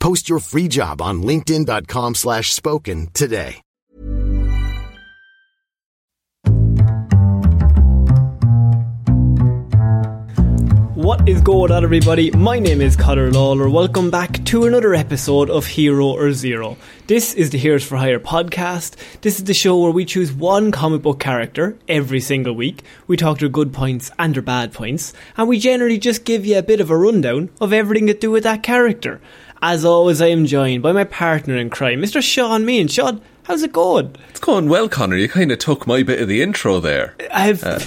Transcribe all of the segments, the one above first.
Post your free job on linkedin.com slash spoken today. What is going on, everybody? My name is Connor Lawler. Welcome back to another episode of Hero or Zero. This is the Heroes for Hire podcast. This is the show where we choose one comic book character every single week. We talk their good points and their bad points, and we generally just give you a bit of a rundown of everything to do with that character. As always, I am joined by my partner in crime, Mr. Sean Meighan. Sean, how's it going? It's going well, Connor. You kind of took my bit of the intro there. I've. Uh,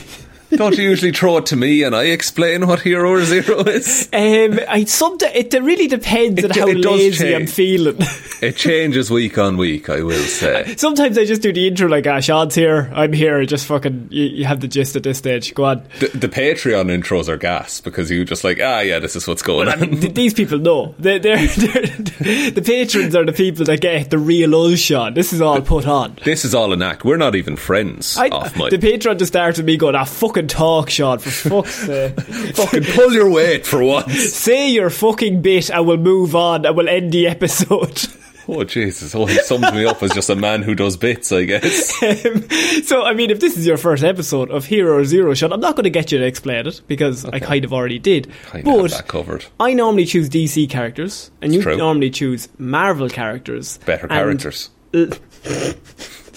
Don't you usually throw it to me and I explain what Hero or Zero is? Um, I sometimes it really depends on how it lazy change. I'm feeling. It changes week on week, I will say. Sometimes I just do the intro like, ah, Sean's here, I'm here, just fucking, you, you have the gist at this stage, go on. The, the Patreon intros are gas because you just like, ah, yeah, this is what's going I on. mean, th- these people know. They're, they're, they're, the patrons are the people that get the real us, Sean. This is all put on. this is all an act. We're not even friends I, off my. the patron just started me going, ah, fucking talk, Sean, for fuck's sake. fucking pull your weight for once. Say your fucking bit and we'll move on and we'll end the episode. Oh, Jesus. Oh, he sums me up as just a man who does bits, I guess. Um, so, I mean, if this is your first episode of Hero Zero Shot, I'm not going to get you to explain it because I kind of already did. Kind of but that covered. I normally choose DC characters, and you true. normally choose Marvel characters. Better And-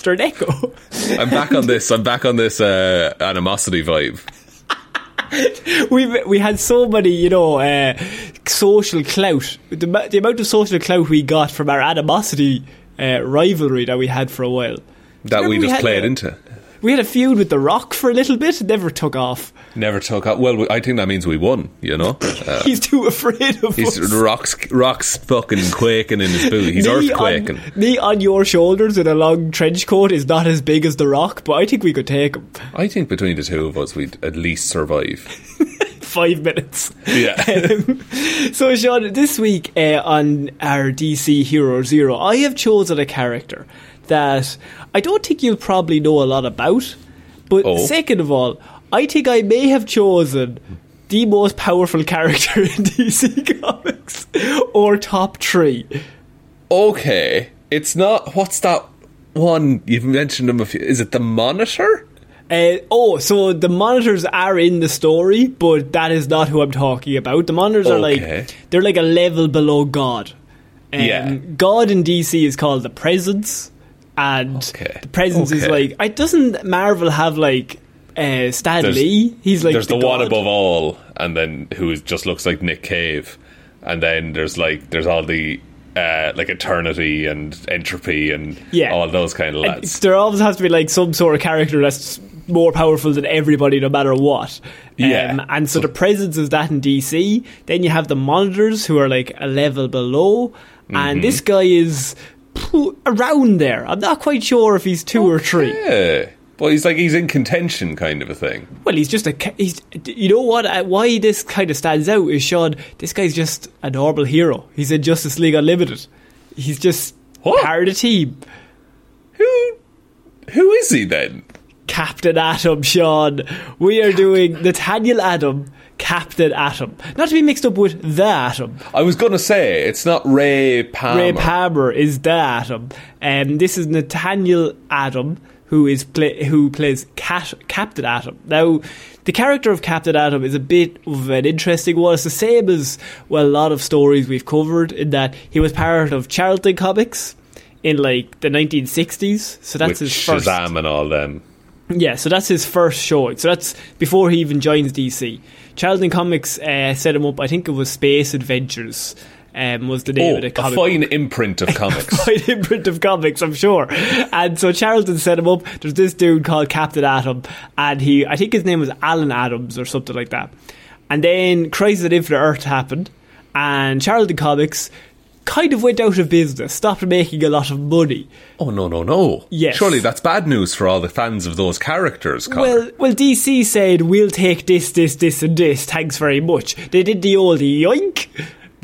characters. Mr. Echo. I'm back on this. I'm back on this uh, animosity vibe. we we had so many, you know, uh, social clout. The, the amount of social clout we got from our animosity uh, rivalry that we had for a while. That we we just had played a- into. We had a feud with The Rock for a little bit, it never took off. Never took off. Well, I think that means we won, you know? Uh, He's too afraid of He's us. rocks, rocks fucking quaking in his boot. He's me earthquaking. On, me on your shoulders in a long trench coat is not as big as The Rock, but I think we could take him. I think between the two of us, we'd at least survive. Five minutes. Yeah. Um, so, Sean, this week uh, on our DC Hero Zero, I have chosen a character that I don't think you'll probably know a lot about. But Oh. second of all, I think I may have chosen the most powerful character in DC Comics, or top three. okay, it's not. What's that one you've mentioned him? A few, is it the Monitor? Uh, oh, so the monitors are in the story, but that is not who I'm talking about. The monitors are like they're like a level below God. Um, Yeah. God in DC is called the Presence, and Okay. the Presence is like. I doesn't Marvel have like uh, Stan There's- Lee? He's like there's the, one above all, and then who is, just looks like Nick Cave, and then there's like there's all the uh, like eternity and entropy and Yeah. all those kind of lads. there always has to be like some sort of character that's more powerful than everybody, no matter what. Yeah. Um, and so the presence is that in DC. Then you have the monitors who are like a level below, Mm-hmm. and this guy is around there. I'm not quite sure if he's two or three. Yeah. But he's like he's in contention, kind of a thing. Well, he's just a. He's. You know what? Uh, why this kind of stands out is Sean. This guy's just a normal hero. He's in Justice League Unlimited. He's just What? part of the team. Who? Who is he then? Captain Atom, Sean. We are doing Nathaniel Adam, Captain Atom. Not to be mixed up with the Atom. I was going to say it's not Ray Palmer. Ray Palmer is the Atom. Um, this is Nathaniel Adam, who is play, who plays Cat, Captain Atom. Now, the character of Captain Atom is a bit of an interesting one. It's the same as well a lot of stories we've covered in that he was part of Charlton Comics in like the 1960s. So that's with his first. Shazam and all them. Yeah, so that's his first showing. So that's before he even joins DC. Charlton Comics uh, set him up. I think it was Space Adventures. Um, was the name Oh, of the a comic. fine imprint of comics. fine imprint of comics, I'm sure. And so Charlton set him up. There's this dude called Captain Atom, and he, I think his name was Alan Adams or something like that. And then Crisis on Infinite Earth happened, and Charlton Comics kind of went out of business, stopped making a lot of money. oh no, no, no! Yes. surely that's bad news for all the fans of those characters. Connor. Well, well, DC said we'll take this, this, this, and this. Thanks very much. They did the old yoink,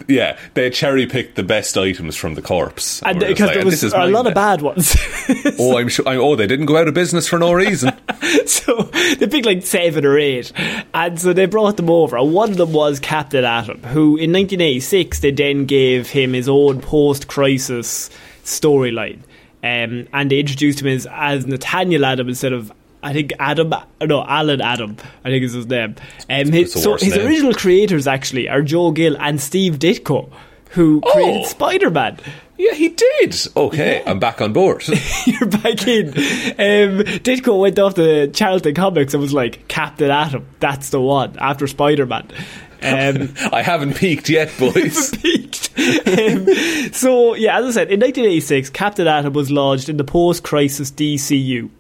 yeah, they cherry picked the best items from the corpse, and because like, there "This was a lot of bad ones. Oh, I'm sure. I, oh, they didn't go out of business for no reason. so they picked like seven or eight, and so they brought them over. And one of them was Captain Atom, who in 1986 they then gave him his own post-crisis storyline, um, and they introduced him as as Nathaniel Adam instead of. I think Adam, no, Alan Adam, I think is his name. Um, his, so his name. original creators actually are Joe Gill and Steve Ditko, who created Oh. Spider-Man. yeah, he did. Okay, I'm back on board. You're back in. Um, Ditko went off to Charlton Comics and was like, Captain Atom, that's the one, after Spider Man. Um, I haven't peaked yet, boys. peaked. Um, so, yeah, as I said, in 1986, Captain Atom was launched in the post crisis DCU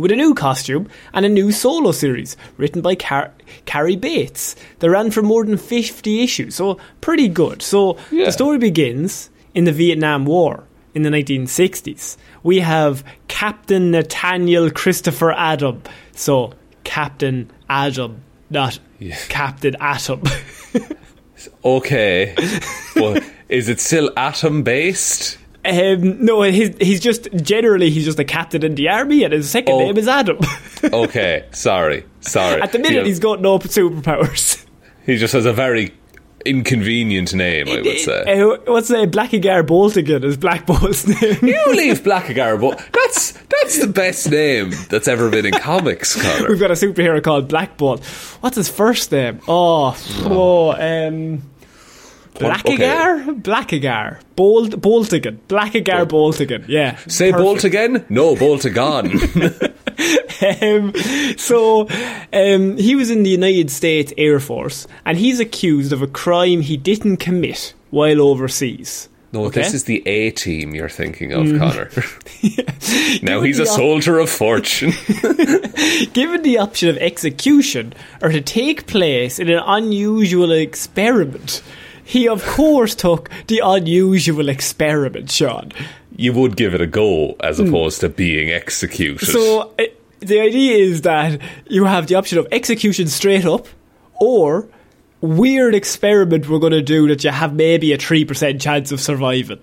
with a new costume and a new solo series written by Car- Cary Bates. They ran for more than 50 issues, so pretty good. So Yeah. the story begins in the Vietnam War in the 1960s. We have Captain Nathaniel Christopher Adam. So Captain Adam, not Captain Atom. okay, well, is it still atom based? Um, no, he's, he's just generally he's just a captain in the army, and his second Oh. name is Adam. Okay, sorry, sorry. At the minute, know, he's got no superpowers. he just has a very inconvenient name. I would say. Uh, what's the Blackagar Boltagon is Black Bolt's name? You leave Blackagar, but that's that's the best name that's ever been in comics, Connor. We've got a superhero called Black Bolt. What's his first name? Oh, oh, um, Blackagar, Blackagar, Bolt, Boltagon, Blackagar, Boltagon. Yeah, Say. Bolt again? No, Bolt again. um, so um, he was in the United States Air Force, and he's accused of a crime he didn't commit while overseas. No, Okay. this is the A team you're thinking of, Connor. now Given he's a op- soldier of fortune. Given the option of execution or to take place in an unusual experiment, he of course took the unusual experiment, Sean. you would give it a go as opposed to being executed. So uh, the idea is that you have the option of execution straight up or weird experiment we're going to do that you have maybe a 3% chance of surviving.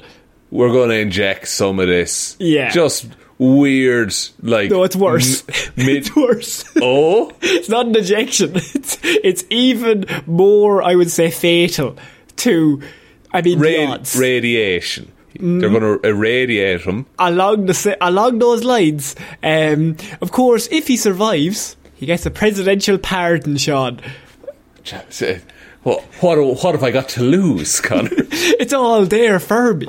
We're going to inject some of this. Yeah. Just weird, like. No, it's worse. m- mid- it's worse. oh? It's not an injection. It's, it's even more, I would say, fatal to, I mean, Radi- radiation. They're going to irradiate him. along the along those lines. Um, of course, if he survives, he gets a presidential pardon, Sean. What, what, what have I got to lose, Connor? It's all there for me.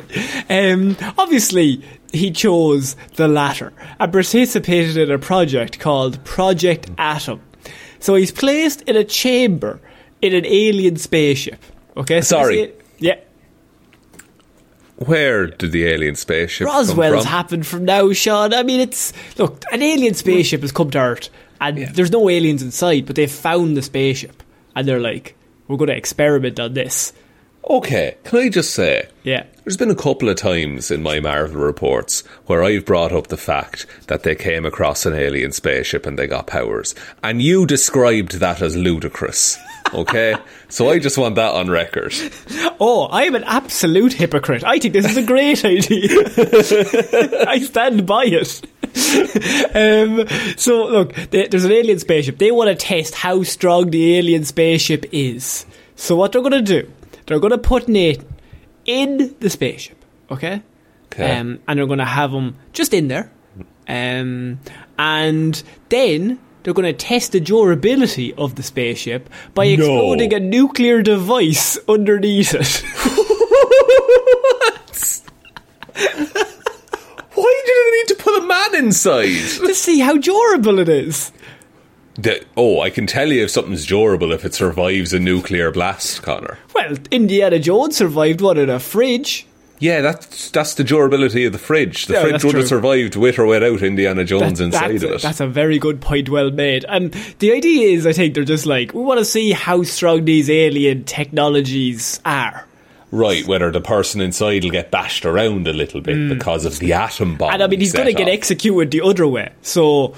Um, obviously, he chose the latter and participated in a project called Project Atom. So he's placed in a chamber in an alien spaceship. Okay, so Sorry. yeah. Where did the alien spaceship Roswell's come from? happened from now, Sean. I mean, it's look, an alien spaceship has come to Earth, and there's no aliens inside, but they've found the spaceship, and they're like, "We're going to experiment on this." Okay, can I just say, Yeah, there's been a couple of times in my Marvel reports where I've brought up the fact that they came across an alien spaceship and they got powers, and you described that as ludicrous. Okay, so I just want that on record. Oh, I am an absolute hypocrite. I think this is a great idea. I stand by it. um, so look, they, there's an alien spaceship. They want to test how strong the alien spaceship is. So what they're going to do, they're going to put Nate in the spaceship, okay? Okay. Um, and they're going to have him just in there, um, and then they're going to test the durability of the spaceship by No. exploding a nuclear device underneath it. Why do they need to put a man inside? to see how durable it is. The- oh, I can tell you if something's durable if it survives a nuclear blast, Connor. Well, Indiana Jones survived one in a fridge. Yeah, that's that's the durability of the fridge. The Yeah, fridge would have survived with or without Indiana Jones That- inside of a, it. that's a very good point, well made. And the idea is, I think they're just like, we want to see how strong these alien technologies are. Right, whether the person inside will get bashed around a little bit because of the atom bomb. Mm. And I mean, he's going to get executed the other way. So,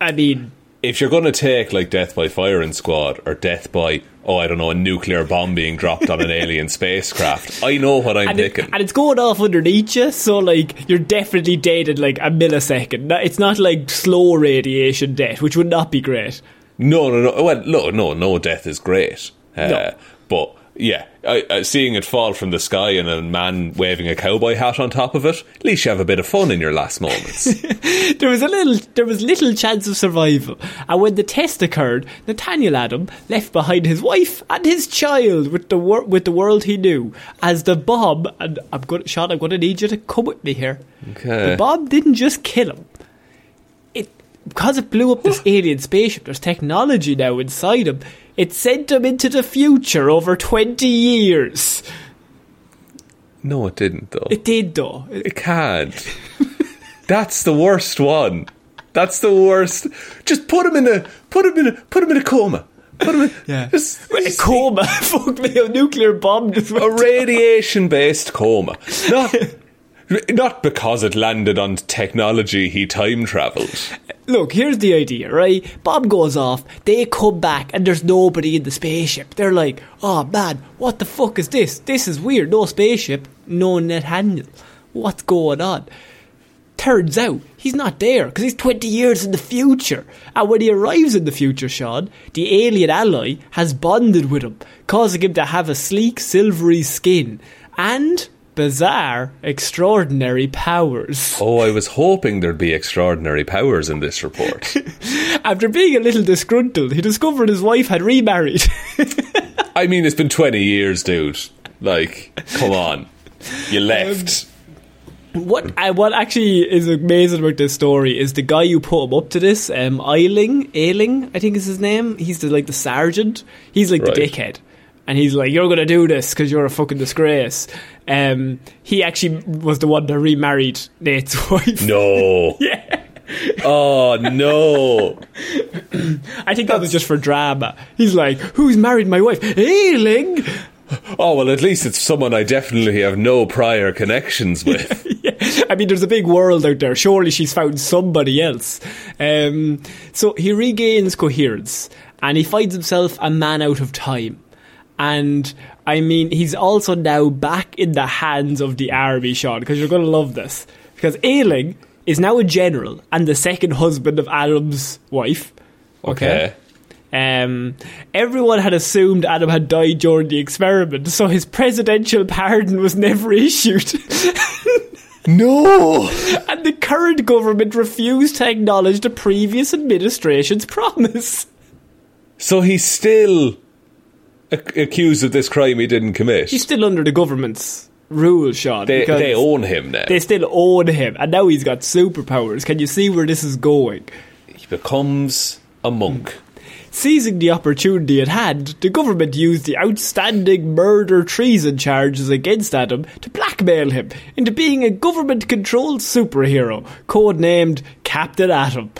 I mean, if you're going to take like Death by Firing Squad or Death by oh I don't know a nuclear bomb being dropped on an alien spacecraft, I know what I'm and, it, and it's going off underneath you, so like you're definitely dead in like a millisecond. It's not like slow radiation death, which would not be great. no, no, no. Well, no, no, no. Death is great, uh, No. but yeah, I, I, seeing it fall from the sky and a man waving a cowboy hat on top of it, at least you have a bit of fun in your last moments. There was a little, there was little chance of survival. And when the test occurred, Nathaniel Adam left behind his wife and his child with the wor- with the world he knew as the bomb. And I'm going, Sean, I'm going to need you to come with me here. Okay. The bomb didn't just kill him. It because it blew up this alien spaceship. There's technology now inside him. It sent him into the future over twenty years. no, it didn't though. It did though. It- It can't. That's the worst one. That's the worst. Just put him in a put him in a put him in a coma. Put him in Yeah. just, a just- coma. Fuck me, a nuclear bomb just a radiation based coma. Not not because it landed on technology he time travelled. Look, here's the idea, right? Bomb goes off, they come back, and there's nobody in the spaceship. They're like, oh man, what the fuck is this? This is weird. No spaceship, no net handle. What's going on? Turns out he's not there because he's 20 years in the future. And when he arrives in the future, Sean, the alien alloy has bonded with him, causing him to have a sleek, silvery skin and bizarre, extraordinary powers. Oh, I was hoping there'd be extraordinary powers in this report. After being a little disgruntled, he discovered his wife had remarried. I mean, it's been 20 years, dude. Like, come on. You left. what uh, what actually is amazing about this story is the guy who put him up to this, um, Eiling, Ailing, I think is his name. He's the like the sergeant. He's like Right. the dickhead, and he's like, "You're gonna do this because you're a fucking disgrace." Um, he actually was the one that remarried Nate's wife. no. Yeah. Oh, no. I think that was just for drama. He's like, "Who's married my wife?" Eiling. Oh, well, at least it's someone I definitely have no prior connections with. Yeah. I mean, there's a big world out there. Surely she's found somebody else. Um, so he regains coherence and he finds himself a man out of time. And I mean, he's also now back in the hands of the army, Sean, because you're going to love this. Because Eiling is now a general and the second husband of Adam's wife. Okay. Um, everyone had assumed Adam had died during the experiment, so his presidential pardon was never issued. No. and the current government refused to acknowledge the previous administration's promise. So he's still ac- accused of this crime he didn't commit. He's still under the government's rule, Sean. they, they own him now. They still own him, and now he's got superpowers. Can you see where this is going? he becomes a monk. Seizing the opportunity at hand, the government used the outstanding murder treason charges against Adam to blackmail him into being a government controlled superhero, codenamed Captain Atom.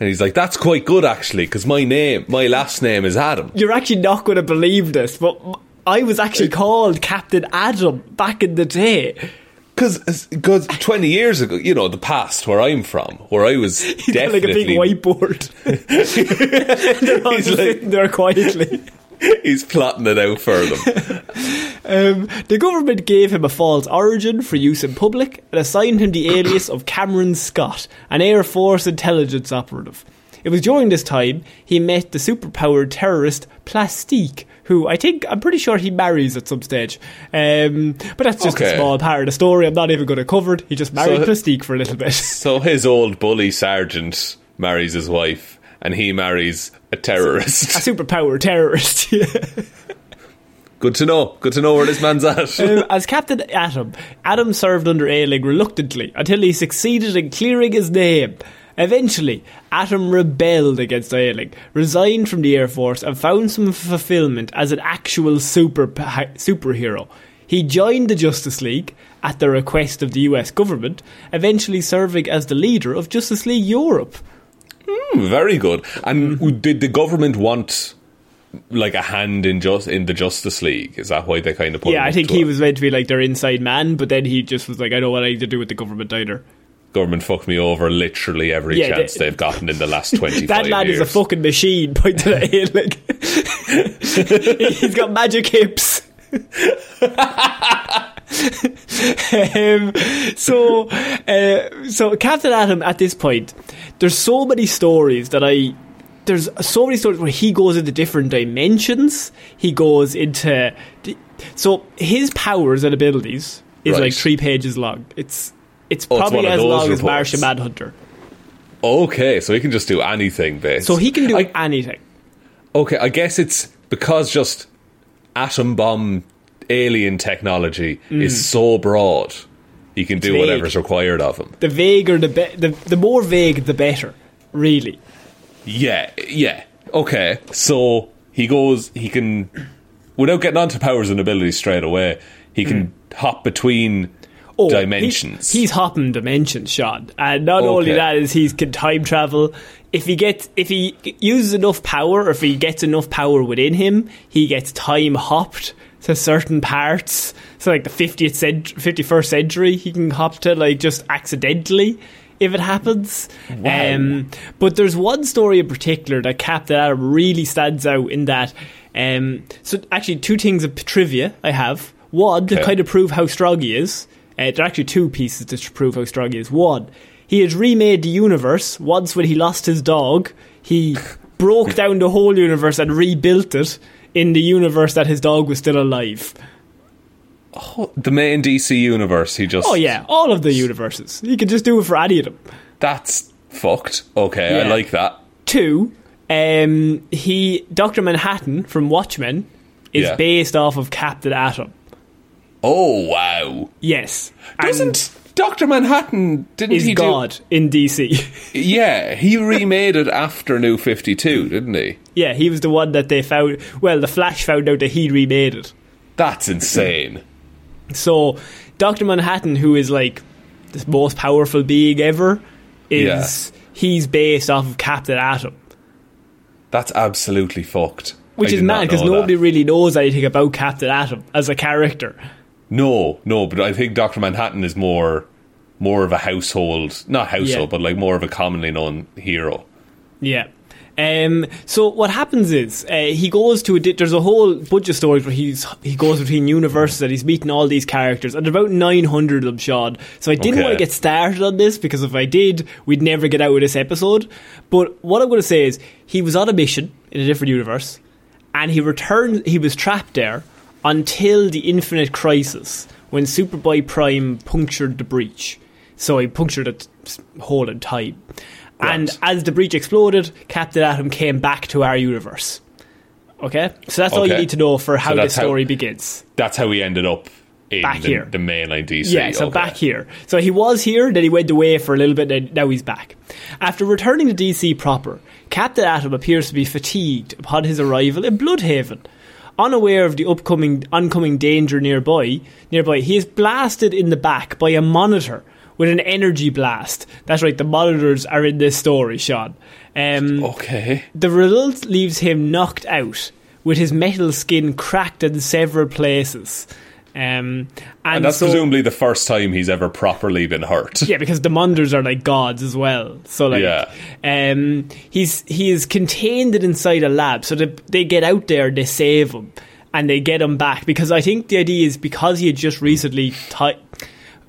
And he's like, that's quite good actually, because my name, my last name is Adam. You're actually not going to believe this, but I was actually uh, called Captain Adam back in the day. Because because 20 years ago, you know, the past where I'm from, where I was He's got like definitely. a big whiteboard. They're all He's like- sitting there quietly. He's plotting it out for them. Um, the government gave him a false origin for use in public and assigned him the alias of Cameron Scott, an Air Force intelligence operative. It was during this time he met the superpowered terrorist Plastique, who I think I'm pretty sure he marries at some stage. Um, but that's just Okay. a small part of the story. I'm not even going to cover it. He just married So- Plastique for a little bit. So his old bully sergeant marries his wife, and he marries a terrorist. a superpower terrorist. yeah. Good to know. Good to know where this man's at. Um, as Captain Atom, Adam served under Eiling reluctantly until he succeeded in clearing his name. Eventually, Atom rebelled against Eiling, resigned from the Air Force, and found some fulfillment as an actual super superhero. He joined the Justice League at the request of the US government, eventually serving as the leader of Justice League Europe. Hmm, very good. And hmm. did the government want like a hand in just in the Justice League? Is that why they kind of put? yeah, I think he it? was meant to be like their inside man, but then he just was like, I don't want anything to do with the government either. government fucked me over literally every Yeah, chance they- they've gotten in the last twenty. That man is a fucking machine. At him like he's got magic hips. Um, so, uh, so Captain Atom at this point, there's so many stories that I. There's so many stories where he goes into different dimensions. He goes into. So his powers and abilities is Right. like three pages long. It's it's Oh, probably of as long as reports. Martian Manhunter. Okay, so he can just do anything. Based. So he can do I, anything. okay, I guess it's because just atom bomb alien technology mm. is so broad. He can do vague. whatever's required of him. the vaguer the be- the the more vague the better really Yeah, yeah. Okay, so he goes. He can, without getting onto powers and abilities straight away, he can mm. hop between oh, he- dimensions. he's hopping dimensions Sean and not only that is he can time travel if he gets if he uses enough power or if he gets enough power within him he gets time hopped to certain parts. So like the 50th cent- 51st century he can hop to like just accidentally if it happens. Um, but there's one story in particular that Captain Atom really stands out in that um, so actually two things of trivia I have. One to kind of prove how strong he is uh, there are actually two pieces to prove how strong he is. One he has remade the universe. Once when he lost his dog he broke down the whole universe and rebuilt it in the universe that his dog was still alive the main DC universe. He just. oh yeah all of the universes he can just do it for any of them that's fucked. Okay, I like that. Two, um, he Doctor Manhattan from Watchmen is Yeah. based off of Captain Atom. Oh wow! Yes, Doesn't Doctor Manhattan? Didn't is he God in DC? Yeah, he remade it after New Fifty Two, didn't he? yeah, he was the one that they found. Well, the Flash found out that he remade it. That's insane. So Doctor Manhattan, who is like the most powerful being ever, is he's based off of Captain Atom. That's absolutely fucked. Which I is mad because nobody really knows anything about Captain Atom as a character. No, no, but I think Doctor Manhattan is more, more of a household, not household, Yeah. but like more of a commonly known hero. Yeah. Um, so what happens is uh, he goes to a di- there's a whole bunch of stories where he's he goes between universes and he's meeting all these characters and about 900 of them Sean so I didn't Okay. want to get started on this because if I did we'd never get out of this episode but what I'm going to say is he was on a mission in a different universe and he returned he was trapped there until the infinite crisis when Superboy Prime punctured the breach so he punctured a t- hole in time and Right. as the breach exploded, Captain Atom came back to our universe. Okay? So that's all you need to know for how the that's how- story begins. That's how he ended up in Back the, here. the mainline DC. Yeah, so okay. back here. So he was here, then he went away for a little bit, and now he's back. After returning to DC proper, Captain Atom appears to be fatigued upon his arrival in Blüdhaven. Unaware of the upcoming oncoming danger nearby, nearby, he is blasted in the back by a monitor with an energy blast. That's right, the monitors are in this story, Sean. Um, Okay. the result leaves him knocked out, with his metal skin cracked in several places. Um, and, And that's so, presumably the first time he's ever properly been hurt. yeah, because the Munders are like gods as well. So like, Yeah. um, he's he is contained inside a lab. So they, they get out there, they save him, and they get him back because I think the idea is because he had just recently ti-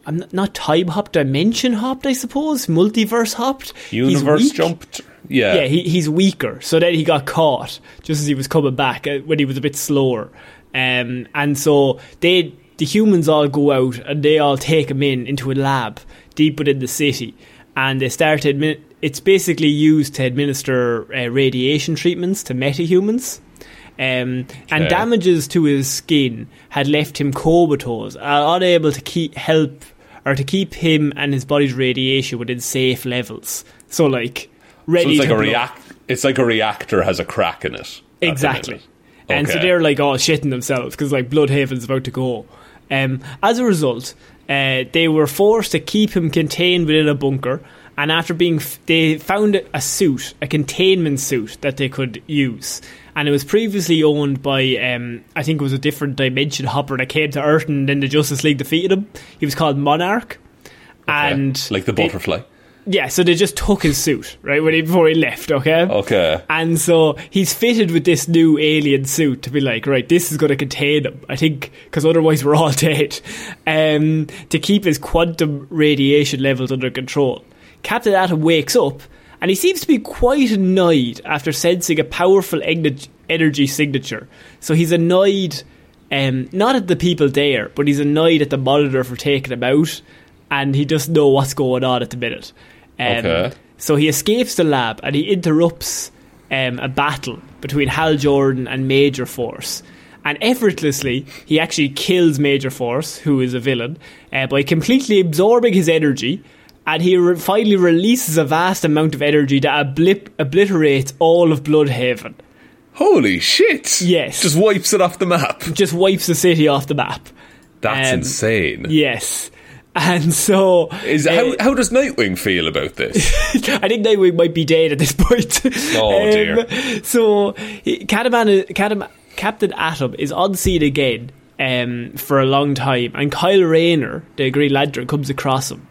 I'm not, not time hopped, dimension hopped, I suppose, multiverse hopped. He's Universe jumped. Yeah. Yeah, he, he's weaker. So then he got caught just as he was coming back uh, when he was a bit slower. Um, and so they, the humans all go out and they all take him in into a lab deep within the city. And they start to admin- it's basically used to administer uh, radiation treatments to metahumans. Um, and Okay. damages to his skin had left him comatose, uh, unable to keep help or to keep him and his body's radiation within safe levels. So like so ready it's like a react. It's like a reactor has a crack in it. Exactly. And so they're like all shitting themselves because like Blüdhaven's about to go. Um, as a result, uh, they were forced to keep him contained within a bunker. And after being, f- they found a suit, a containment suit that they could use. And it was previously owned by, um, I think it was a different dimension hopper that came to Earth, and then the Justice League defeated him. He was called Monarch. And like the they- butterfly. Yeah, so they just took his suit right when he, before he left. Okay. Okay. And so he's fitted with this new alien suit to be like, right, this is going to contain him. I think because otherwise we're all dead. Um, to keep his quantum radiation levels under control. Captain Atom wakes up and he seems to be quite annoyed after sensing a powerful ener- energy signature. So he's annoyed, um, not at the people there, but he's annoyed at the monitor for taking him out, and he doesn't know what's going on at the minute. Um, Okay. so he escapes the lab and he interrupts um, a battle between Hal Jordan and Major Force. And effortlessly, he actually kills Major Force, who is a villain, uh, by completely absorbing his energy. And he re- finally releases a vast amount of energy that oblip- obliterates all of Blüdhaven. Holy shit! Yes. Just wipes it off the map. Just wipes the city off the map. That's Um, insane. Yes. And so. Is uh, how how does Nightwing feel about this? I think Nightwing might be dead at this point. Oh, dear. So, he- Cataman, Captain Atom is on scene again um, for a long time, and Kyle Rayner, the Green Lantern, comes across him.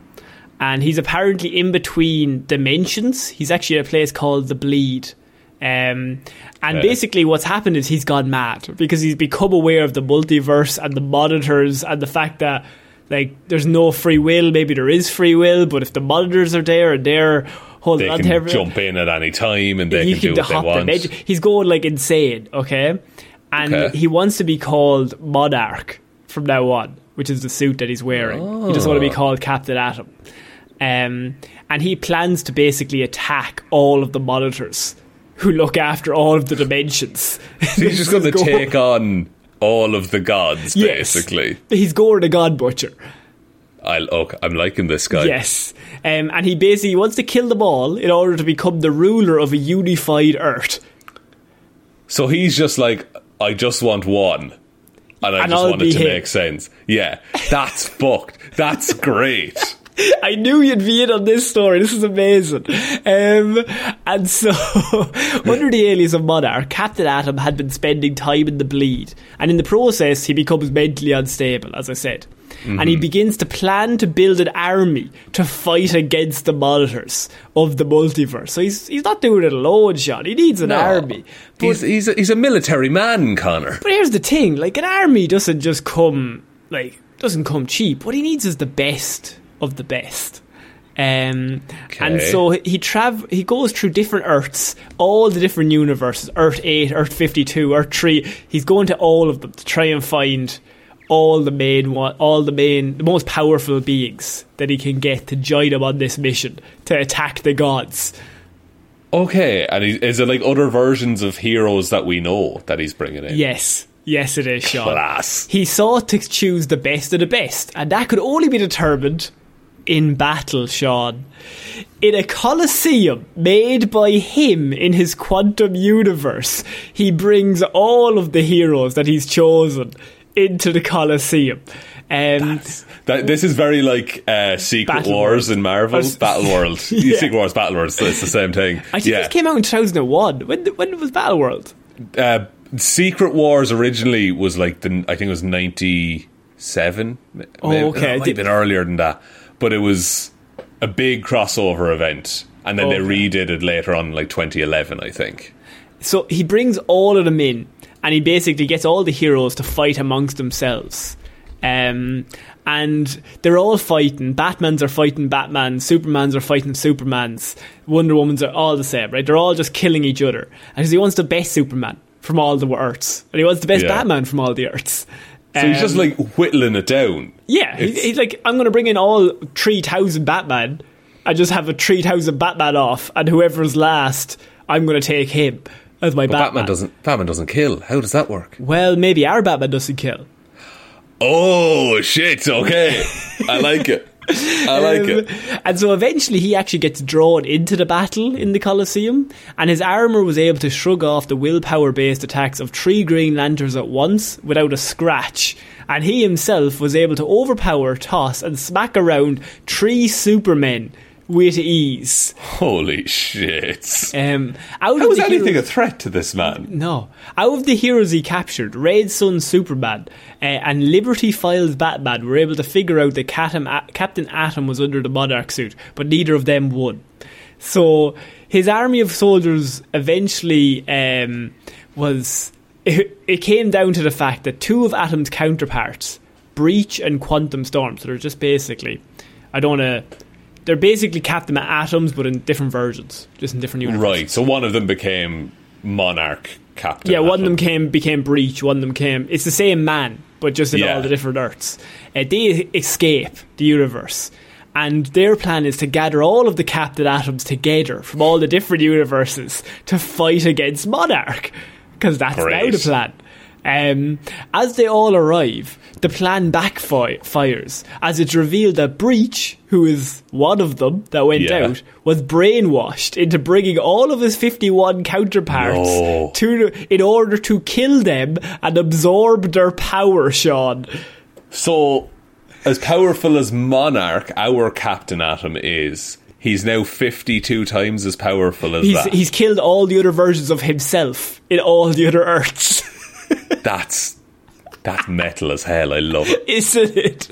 And he's apparently in between dimensions. He's actually at a place called the Bleed. Um, and basically, what's happened is he's gone mad because he's become aware of the multiverse and the monitors and the fact that like there's no free will. Maybe there is free will, but if the monitors are there and they're holding They on can to everything, jump in at any time and they he can do what they want. He's going like insane, okay? And Okay. he wants to be called Monarch from now on, which is the suit that he's wearing. He doesn't want to be Oh. called Captain Atom. Um, and he plans to basically attack all of the monitors who look after all of the dimensions. He's just going to Go- take on all of the gods, Yes. basically. He's Gorr the God Butcher. I'll, okay, I'm liking this guy. Yes. Um, and he basically wants to kill them all in order to become the ruler of a unified Earth. So he's just like, I just want one. And I And just I'll want it to him. make sense. Yeah, that's fucked. That's great. I knew you'd be in on this story. This is amazing. Um, and so, under the alias of Monarch, Captain Atom had been spending time in the bleed, and in the process, he becomes mentally unstable, as I said. And he begins to plan to build an army to fight against the monitors of the multiverse. So he's he's not doing it alone, Sean. He needs an No. army. But, He's, he's, a, he's a military man, Connor. but here's the thing: like an army doesn't just come like doesn't come cheap. What he needs is the best of the best. Um, and so he trav he goes through different Earths, all the different universes, Earth eight, Earth fifty two, Earth three. He's going to all of them to try and find all the main one, all the main, the most powerful beings that he can get to join him on this mission to attack the gods. Okay, and he, is it like other versions of heroes that we know that he's bringing in? Yes, yes, it is, Sean. Class. He sought to choose the best of the best, and that could only be determined in battle, Sean. In a coliseum made by him in his quantum universe, he brings all of the heroes that he's chosen into the coliseum. Um, That, this is very like uh, Secret Battle Wars World. in Marvel. Or Battle World. Yeah. Secret Wars, Battle World. So it's the same thing. I think yeah. this came out in 2001. When, when was Battle World? uh, Secret Wars originally was like the I think it was ninety seven. Oh, okay. It might have been earlier than that, but it was a big crossover event, and then they redid it later on, like twenty eleven, I think. So he brings all of them in, and he basically gets all the heroes to fight amongst themselves. Um, and they're all fighting. Batmans are fighting Batman. Supermans are fighting Supermans. Wonder Woman's are all the same, right? They're all just killing each other. And 'cause he wants the best Superman from all the Earths, and he wants the best Yeah. Batman from all the Earths. So he's just Um, like whittling it down. yeah, he- It's- he's like, I'm going to bring in all 3,000 Batman and just have a 3,000 Batman off, and whoever's last, I'm going to take him as my But Batman. Batman doesn't. Batman doesn't kill. How does that work? Well, maybe our Batman doesn't kill. Oh shit! Okay, I like it. I like Um, it. And so eventually he actually gets drawn into the battle in the Colosseum, and his armour was able to shrug off the willpower based attacks of three Green Lanterns at once without a scratch. And he himself was able to overpower, toss, and smack around three Supermen with ease. Holy shit! Um, out How is anything a threat to this man? No. Out of the heroes he captured, Red Sun Superman uh, and Liberty Files Batman were able to figure out that Catam- A- Captain Atom was under the Monarch suit, but neither of them won. So his army of soldiers eventually um, was. It, it came down to the fact that two of Atom's counterparts, Breach and Quantum Storm, so they're just basically. I don't want to. They're basically Captain Atoms, but in different versions, just in different universes. Right. So one of them became Monarch Captain. Yeah, one of them came became Breach. One of them came. It's the same man, but just in Yeah. all the different Earths. Uh, they escape the universe, and their plan is to gather all of the Captain Atoms together from all the different universes to fight against Monarch, because that's now Great. the plan. Um, as they all arrive, the plan backfires as it's revealed that Breach, who is one of them that went Yeah. out, was brainwashed into bringing all of his 51 counterparts No. to in order to kill them and absorb their power, Sean. So, as powerful as Monarch, our Captain Atom is, he's now fifty-two times as powerful as He's that. he's killed all the other versions of himself in all the other Earths. That's that's metal as hell. I love it. isn't it?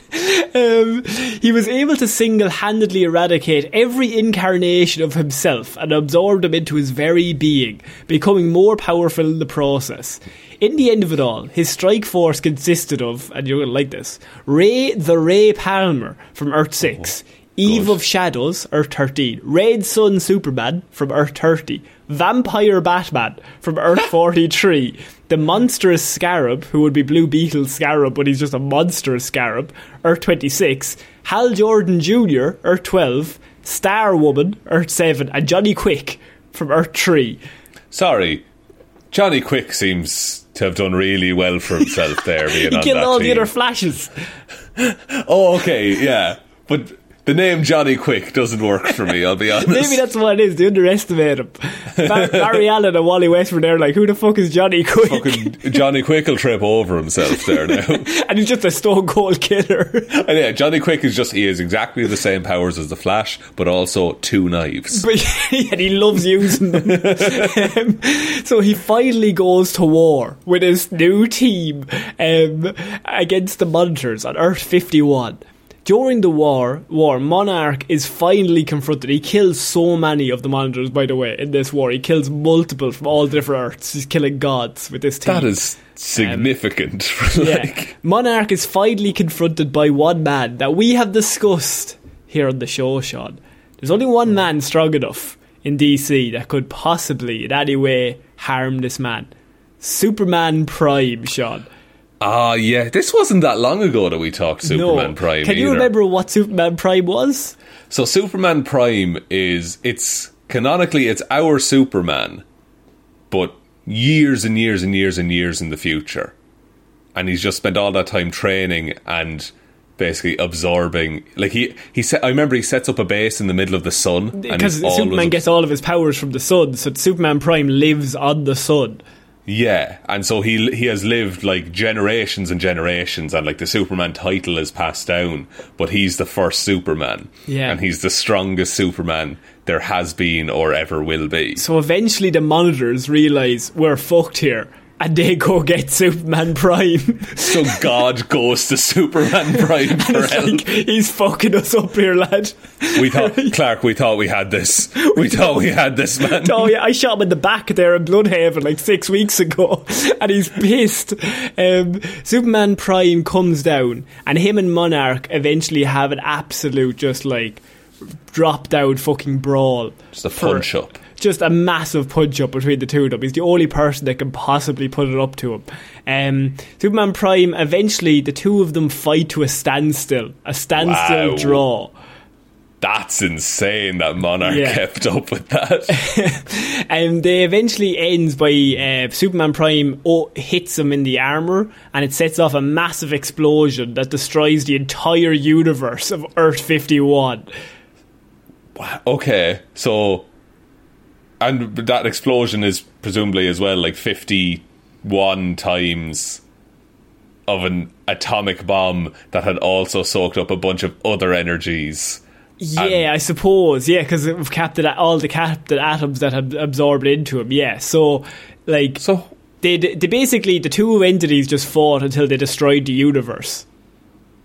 Um, he was able to single handedly eradicate every incarnation of himself and absorb them into his very being, becoming more powerful in the process. In the end of it all, his strike force consisted of, and you're going to like this, Ray the Ray Palmer from Earth 6. Eve of Shadows, Earth 13. Red Sun Superman from Earth 30. Vampire Batman from Earth 43. The monstrous Scarab, who would be Blue Beetle Scarab, but he's just a monstrous Scarab, Earth 26. Hal Jordan Jr., Earth 12. Star Woman, Earth 7. And Johnny Quick from Earth 3. Sorry, Johnny Quick seems to have done really well for himself there. Being He killed all the other Flashes. Oh, okay, yeah, but the name Johnny Quick doesn't work for me. I'll be honest. Maybe that's what it is. They underestimate him. Bar- Barry Allen and Wally West were there like, who the fuck is Johnny Quick? Fucking Johnny Quick will trip over himself there now. and he's just a stone cold killer. and yeah, Johnny Quick is just he has exactly the same powers as the Flash, but also two knives. but and he loves using them. um, so he finally goes to war with his new team um, against the Monitors on Earth 51. During the war, war, Monarch is finally confronted. He kills so many of the Monitors, by the way, in this war. He kills multiple from all different Earths. He's killing gods with this team. That is significant. Yeah. like, Monarch is finally confronted by one man that we have discussed here on the show, Sean. There's only one hmm. man strong enough in DC that could possibly, in any way, harm this man. Superman Prime, Sean. Ah, yeah. This wasn't that long ago that we talked Superman no. Prime. Can you either. remember what Superman Prime was? So Superman Prime is it's canonically it's our Superman, but years and years and years and years in the future, and he's just spent all that time training and basically absorbing. Like he he set, I remember he sets up a base in the middle of the sun and Because always Superman gets all of his powers from the sun, so Superman Prime lives on the sun. Yeah, and so he he has lived like generations and generations, and like the Superman title is passed down, but he's the first Superman, Yeah. and he's the strongest Superman there has been or ever will be. So eventually the monitors realise we're fucked here and they go get Superman Prime. So God goes to Superman Prime for help. like, he's fucking us up here, lad. we thought, Clark, we thought we had this. We, thought we had this, man. Oh yeah, I shot him in the back there in Blüdhaven like six weeks ago, and he's pissed. Um, Superman Prime comes down, and him and Monarch eventually have an absolute just like drop down fucking brawl. Just a punch up. Just a massive punch up between the two of them. He's the only person that can possibly put it up to him. Um, Superman Prime. Eventually, the two of them fight to a standstill. A standstill Wow. draw. That's insane that Monarch Yeah. kept up with that. And they eventually ends by uh, Superman Prime oh, hits him in the armor, and it sets off a massive explosion that destroys the entire universe of Earth Fifty One. okay, so. And that explosion is presumably as well like 51 times of an atomic bomb that had also soaked up a bunch of other energies. Yeah, I suppose. Yeah, because of Captain all the Captain atoms that had absorbed into him. Yeah, so like So they they basically the two entities just fought until they destroyed the universe.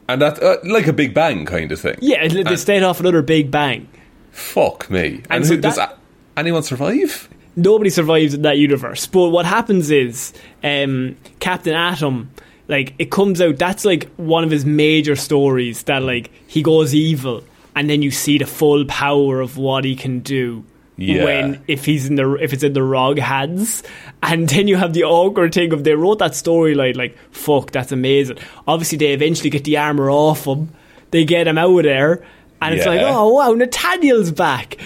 And that, uh, like a Big Bang kind of thing. Yeah, they stayed off another big bang. Fuck me. And, And so who, does that- anyone survive? nobody survives in that universe. But what happens is um, Captain Atom, like it comes out. That's like one of his major stories that like he goes evil, and then you see the full power of what he can do. Yeah. When if he's in the if it's in the wrong hands, and then you have the awkward thing of they wrote that storyline like fuck that's amazing. Obviously they eventually get the armor off him, they get him out of there, and it's like oh wow Nathaniel's back.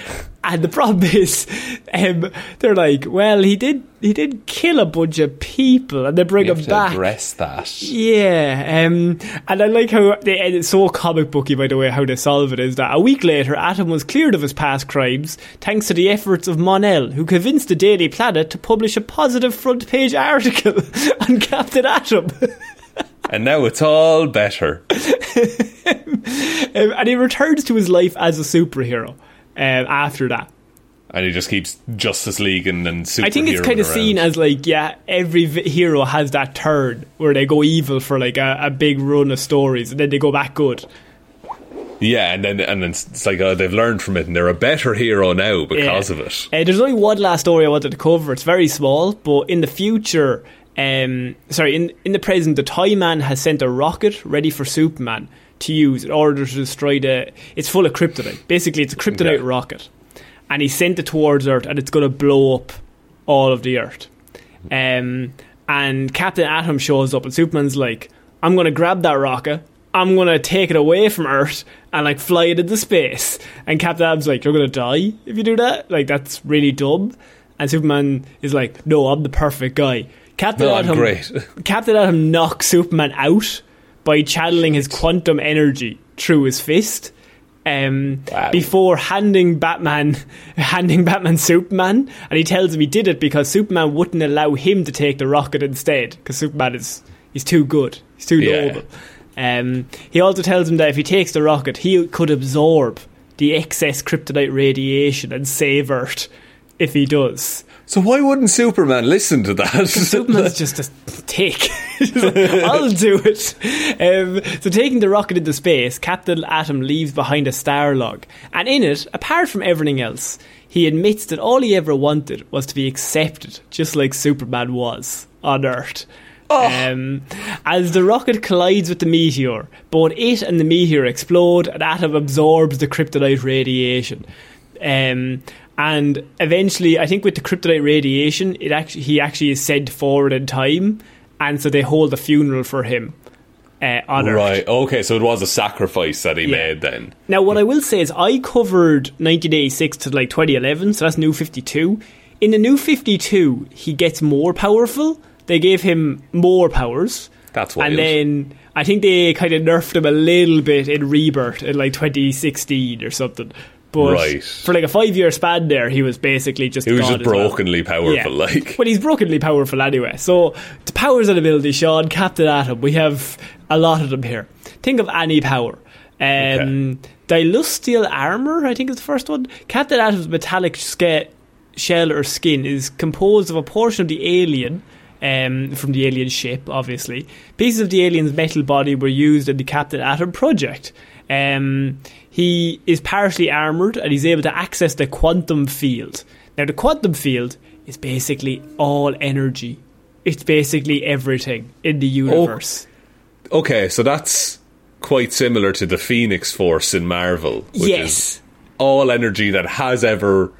And the problem is, um, they're like, well, he did he did kill a bunch of people, and they bring him to back. address that. Yeah, um, and I like how they and it's so comic booky, by the way, how they solve it is that a week later, Atom was cleared of his past crimes thanks to the efforts of Mon-El, who convinced the Daily Planet to publish a positive front page article on Captain Atom. And now it's all better. Um, and he returns to his life as a superhero um, after that. And he just keeps Justice League and, and. I think it's kind of seen as like, yeah, every vi- hero has that turn where they go evil for like a, a big run of stories and then they go back good. Yeah, and then and then it's like uh, they've learned from it and they're a better hero now because Yeah. of it. Uh, there's only one last story I wanted to cover. It's very small, but in the future, um, sorry, in in the present, the Toy Man has sent a rocket ready for Superman to use in order to destroy the. It's full of kryptonite. Basically, it's a kryptonite Okay. rocket, and he sent it towards Earth, and it's going to blow up all of the Earth. Um, and Captain Atom shows up, and Superman's like, "I'm going to grab that rocket." I'm gonna take it away from Earth and like fly it into space. And Captain Atom's like, You're gonna die if you do that? Like that's really dumb. And Superman is like, No, I'm the perfect guy. Captain No, Atom great. Captain Atom knocks Superman out by channeling his quantum energy through his fist. Um, Wow. before handing Batman, handing Batman Superman, and he tells him he did it because Superman wouldn't allow him to take the rocket instead, because Superman is he's too good, he's too Yeah. noble. Um, he also tells him that if he takes the rocket, he could absorb the excess kryptonite radiation and save Earth if he does. So why wouldn't Superman listen to that? Superman's just a like, I'll do it. Um, so, taking the rocket into space, Captain Atom leaves behind a star log. And in it, apart from everything else, he admits that all he ever wanted was to be accepted, just like Superman was on Earth. Um, as the rocket collides with the meteor, both it and the meteor explode, and Atom absorbs the kryptonite radiation. Um, and eventually, I think with the kryptonite radiation, it actually he actually is sent forward in time, and so they hold a funeral for him uh, on Earth. right. Okay. So it was a sacrifice that he Yeah. made then. Now, what I will say is, I covered 1986 to like 2011, so that's New 52. In the New 52, he gets more powerful. They gave him more powers. That's wild. And then I think they kind of nerfed him a little bit in Rebirth in like 2016 or something. But Right. for like a five year span there, he was basically just He was God just as well. brokenly powerful, Yeah. like. Well, he's brokenly powerful anyway. So, the powers and abilities, Shaun, Captain Atom, we have a lot of them here. Think of any power. Um, Dilustel armor, I think is the first one. Captain Atom's metallic ske- shell or skin is composed of a portion of the alien um, from the alien ship, obviously. Pieces of the alien's metal body were used in the Captain Atom project. Um, he is partially armoured and he's able to access the quantum field. Now, the quantum field is basically all energy, it's basically everything in the universe. Okay, so that's quite similar to the Phoenix Force in Marvel. Which yes. Is all energy that has ever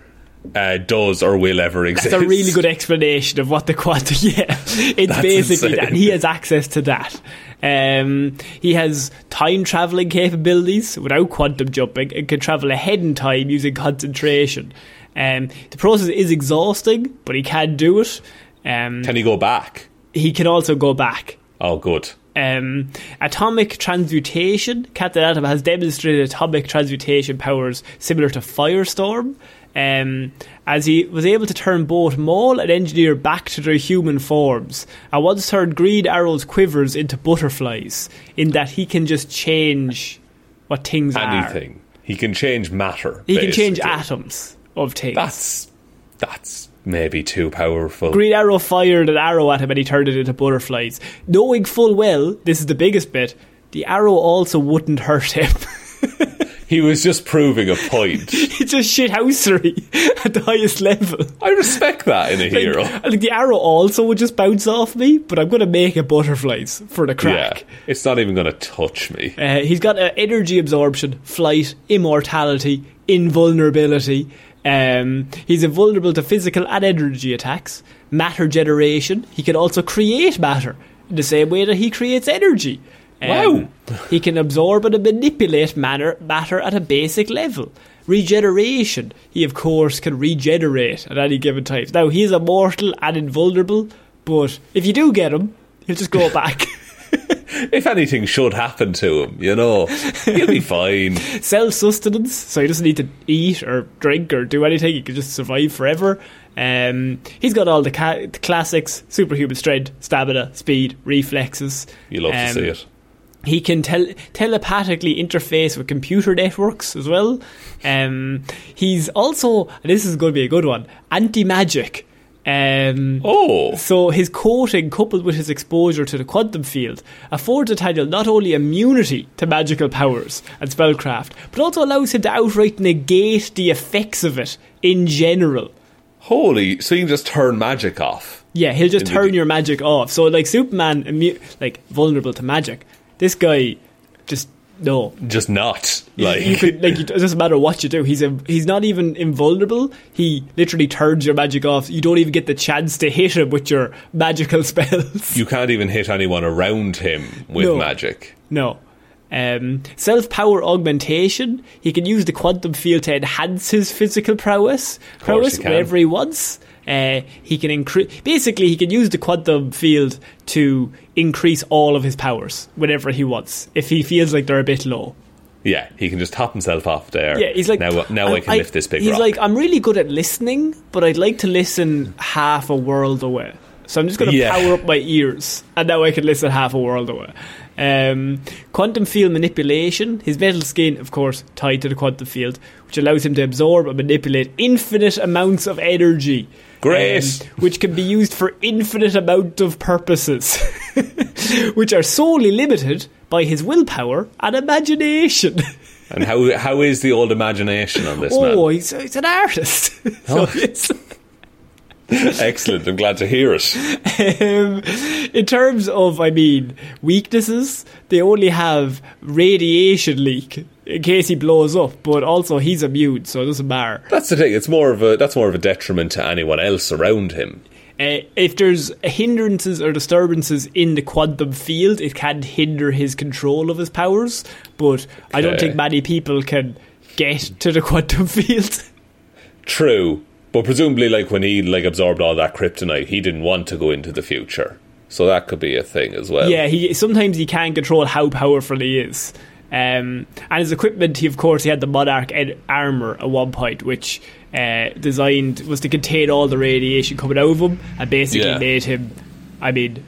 uh, does or will ever exist. That's a really good explanation of what the quantum. Yeah, it's That's basically insane. that. And he has access to that. Um, he has time traveling capabilities without quantum jumping and can travel ahead in time using concentration. Um, the process is exhausting, but he can do it. Um, Can he go back? he can also go back. Oh, good. Um, atomic transmutation. Captain Atom has demonstrated atomic transmutation powers similar to Firestorm, um, as he was able to turn both mole and Engineer back to their human forms, and once turned Green Arrow's quivers into butterflies, in that he can just change what things are. Anything. He can change matter. He can change atoms of things. That's that's maybe too powerful. Green Arrow fired an arrow at him and he turned it into butterflies. Knowing full well, this is the biggest bit, the arrow also wouldn't hurt him. He was just proving a point. just shithousery at the highest level. I respect that in a Like, hero. like the arrow also would just bounce off me, but I'm going to make it butterflies for the crack. Yeah, it's not even going to touch me. Uh, he's got uh, energy absorption, flight, immortality, invulnerability. Um, he's invulnerable to physical and energy attacks. Matter generation. He can also create matter in the same way that he creates energy. Um, Wow. he can absorb and manipulate matter, matter at a basic level. Regeneration. He, of course, can regenerate at any given time. Now, he's immortal and invulnerable, but if you do get him, he'll just go back. If anything should happen to him, you know, he'll be fine. self sustenance, so he doesn't need to eat or drink or do anything. He can just survive forever. Um, he's got all the, ca- the classics: superhuman strength, stamina, speed, reflexes. You love to Um, see it. He can tel- telepathically interface with computer networks as well. Um, he's also, this is going to be a good one, anti magic. Um, Oh, so his coating, coupled with his exposure to the quantum field, affords Nathaniel not only immunity to magical powers and spellcraft, but also allows him to outright negate the effects of it in general. holy! So you can just turn magic off. Yeah, he'll just the turn your magic off. So like Superman, immu- like vulnerable to magic. This guy, just no. Just not like you could like it doesn't matter what you do. He's a, he's not even invulnerable. He literally turns your magic off. You don't even get the chance to hit him with your magical spells. you can't even hit anyone around him with No. magic. No. Um, Self power augmentation. He can use the quantum field to enhance his physical prowess. Prowess he can. whenever he wants. Uh, he can increase. Basically, he can use the quantum field to increase all of his powers whenever he wants. If he feels like they're a bit low. Yeah, he can just top himself off there. Yeah, he's like now. Now I, can lift this big He's rock. like, I'm really good at listening, but I'd like to listen half a world away. So I'm just going to Yeah. power up my ears, and now I can listen half a world away. Um, quantum field manipulation. His metal skin, of course, tied to the quantum field, which allows him to absorb and manipulate infinite amounts of energy. Great. um, which can be used for infinite amount of purposes, which are solely limited by his willpower and imagination. and how how is the old imagination on this Oh, man? he's, he's an artist. so it's, Excellent. I'm glad to hear it. um, in terms of, I mean, weaknesses, they only have radiation leak in case he blows up, but also he's immune, so it doesn't matter. That's the thing. It's more of a that's more of a detriment to anyone else around him. Uh, if there's hindrances or disturbances in the quantum field, it can hinder his control of his powers, but I don't think many people can get to the quantum field. True, but presumably, like when he like absorbed all that kryptonite, he didn't want to go into the future, so that could be a thing as well. Yeah, he sometimes he can't control how powerful he is. Um, and his equipment, he of course he had the Monarch ed- armor at one point, which uh, designed was to contain all the radiation coming out of him, and basically Yeah. made him. I mean,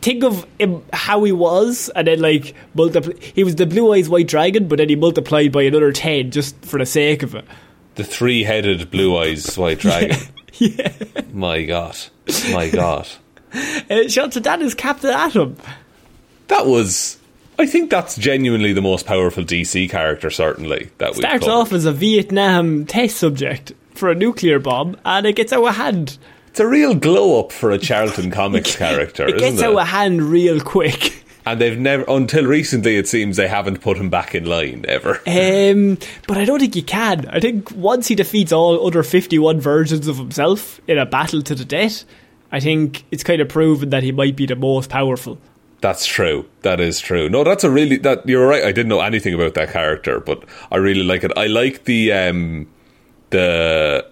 think of him, how he was, and then like multiply. He was the blue eyes white dragon, but then he multiplied by another ten just for the sake of it. The three-headed blue eyes white dragon. Yeah, My God, my God. Uh, Shaun, so that is Captain Atom. That was. I think that's genuinely the most powerful DC character, certainly. That we Starts off as a Vietnam test subject for a nuclear bomb, and it gets out of hand. It's a real glow up for a Charlton Comics character, It gets isn't out it? of hand real quick. And they've never, until recently, it seems they haven't put him back in line ever. Um, but I don't think you can. I think once he defeats all other 51 versions of himself in a battle to the death, I think it's kind of proven that he might be the most powerful. That's true. That is true. No, that's a really that you're right. I didn't know anything about that character, but I really like it. I like the um the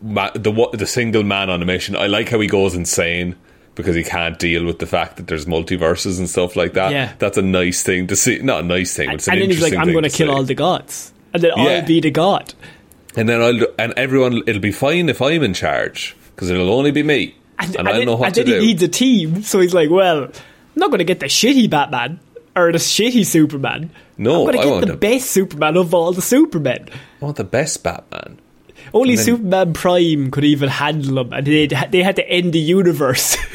the the single man on a mission. I like how he goes insane because he can't deal with the fact that there's multiverses and stuff like that. Yeah. That's a nice thing to see. Not a nice thing, but it's an and then he's like, I'm going to kill see." all the gods. And then Yeah. I'll be the god. And then I'll and everyone it'll be fine if I'm in charge because it'll only be me and, I'll then, know what and to then do. he needs a team, so he's like, well, I'm not going to get the shitty Batman or the shitty Superman. No, I'm going to get the the- best Superman of all the Supermen. I want the best Batman. Only then- Superman Prime could even handle them, and they they had to end the universe.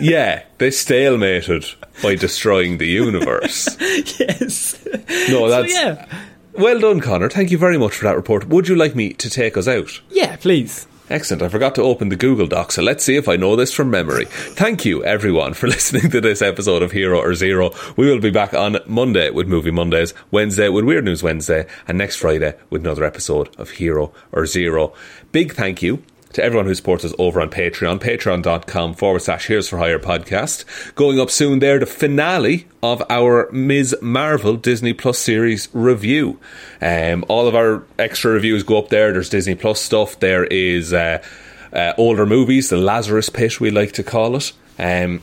Yeah, they stalemated by destroying the universe. yes. No, that's so yeah, well done, Connor. Thank you very much for that report. Would you like me to take us out? yeah, please. Excellent. I forgot to open the Google Doc, so let's see if I know this from memory. Thank you, everyone, for listening to this episode of Hero or Zero. We will be back on Monday with Movie Mondays, Wednesday with Weird News Wednesday, and next Friday with another episode of Hero or Zero. Big thank you to everyone who supports us over on Patreon, patreon.com forward slash Heroes for Hire podcast. Going up soon there, the finale of our Ms. Marvel Disney Plus series review. Um, all of our extra reviews go up there. There's Disney Plus stuff. There is uh, uh, older movies, the Lazarus Pit, we like to call it. Um,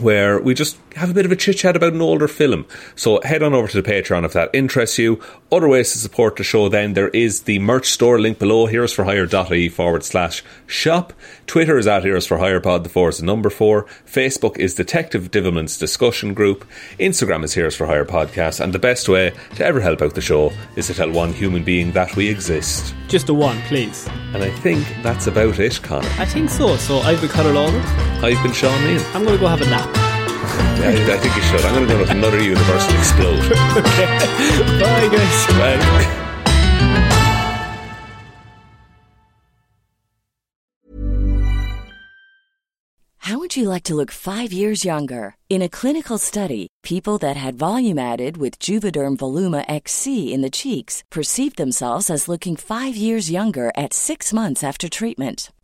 where we just have a bit of a chit chat about an older film. So head on over to the Patreon if that interests you. Other ways to support the show then, there is the merch store link below, heroesforhire.ie forward slash shop. Twitter is at Heroes for Hire Pod, the four is the number four. Facebook is Detective Divilment's discussion group. Instagram is Heroes for Hire Podcast. And the best way to ever help out the show is to tell one human being that we exist. Just a one, please. And I think that's about it, Connor. I think so. So I've been Connor Lawler. I've been Shaun Meighan. I'm going to go have a nap. I, I think you should. I'm going to go to another universe and explode. Bye, guys. Well, How would you like to look five years younger? In a clinical study, people that had volume added with Juvederm Voluma XC in the cheeks perceived themselves as looking five years younger at six months after treatment.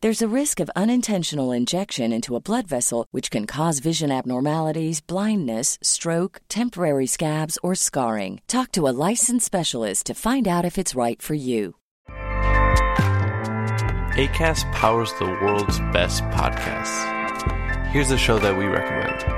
There's a risk of unintentional injection into a blood vessel, which can cause vision abnormalities, blindness, stroke, temporary scabs, or scarring. Talk to a licensed specialist to find out if it's right for you. ACAST powers the world's best podcasts. Here's a show that we recommend.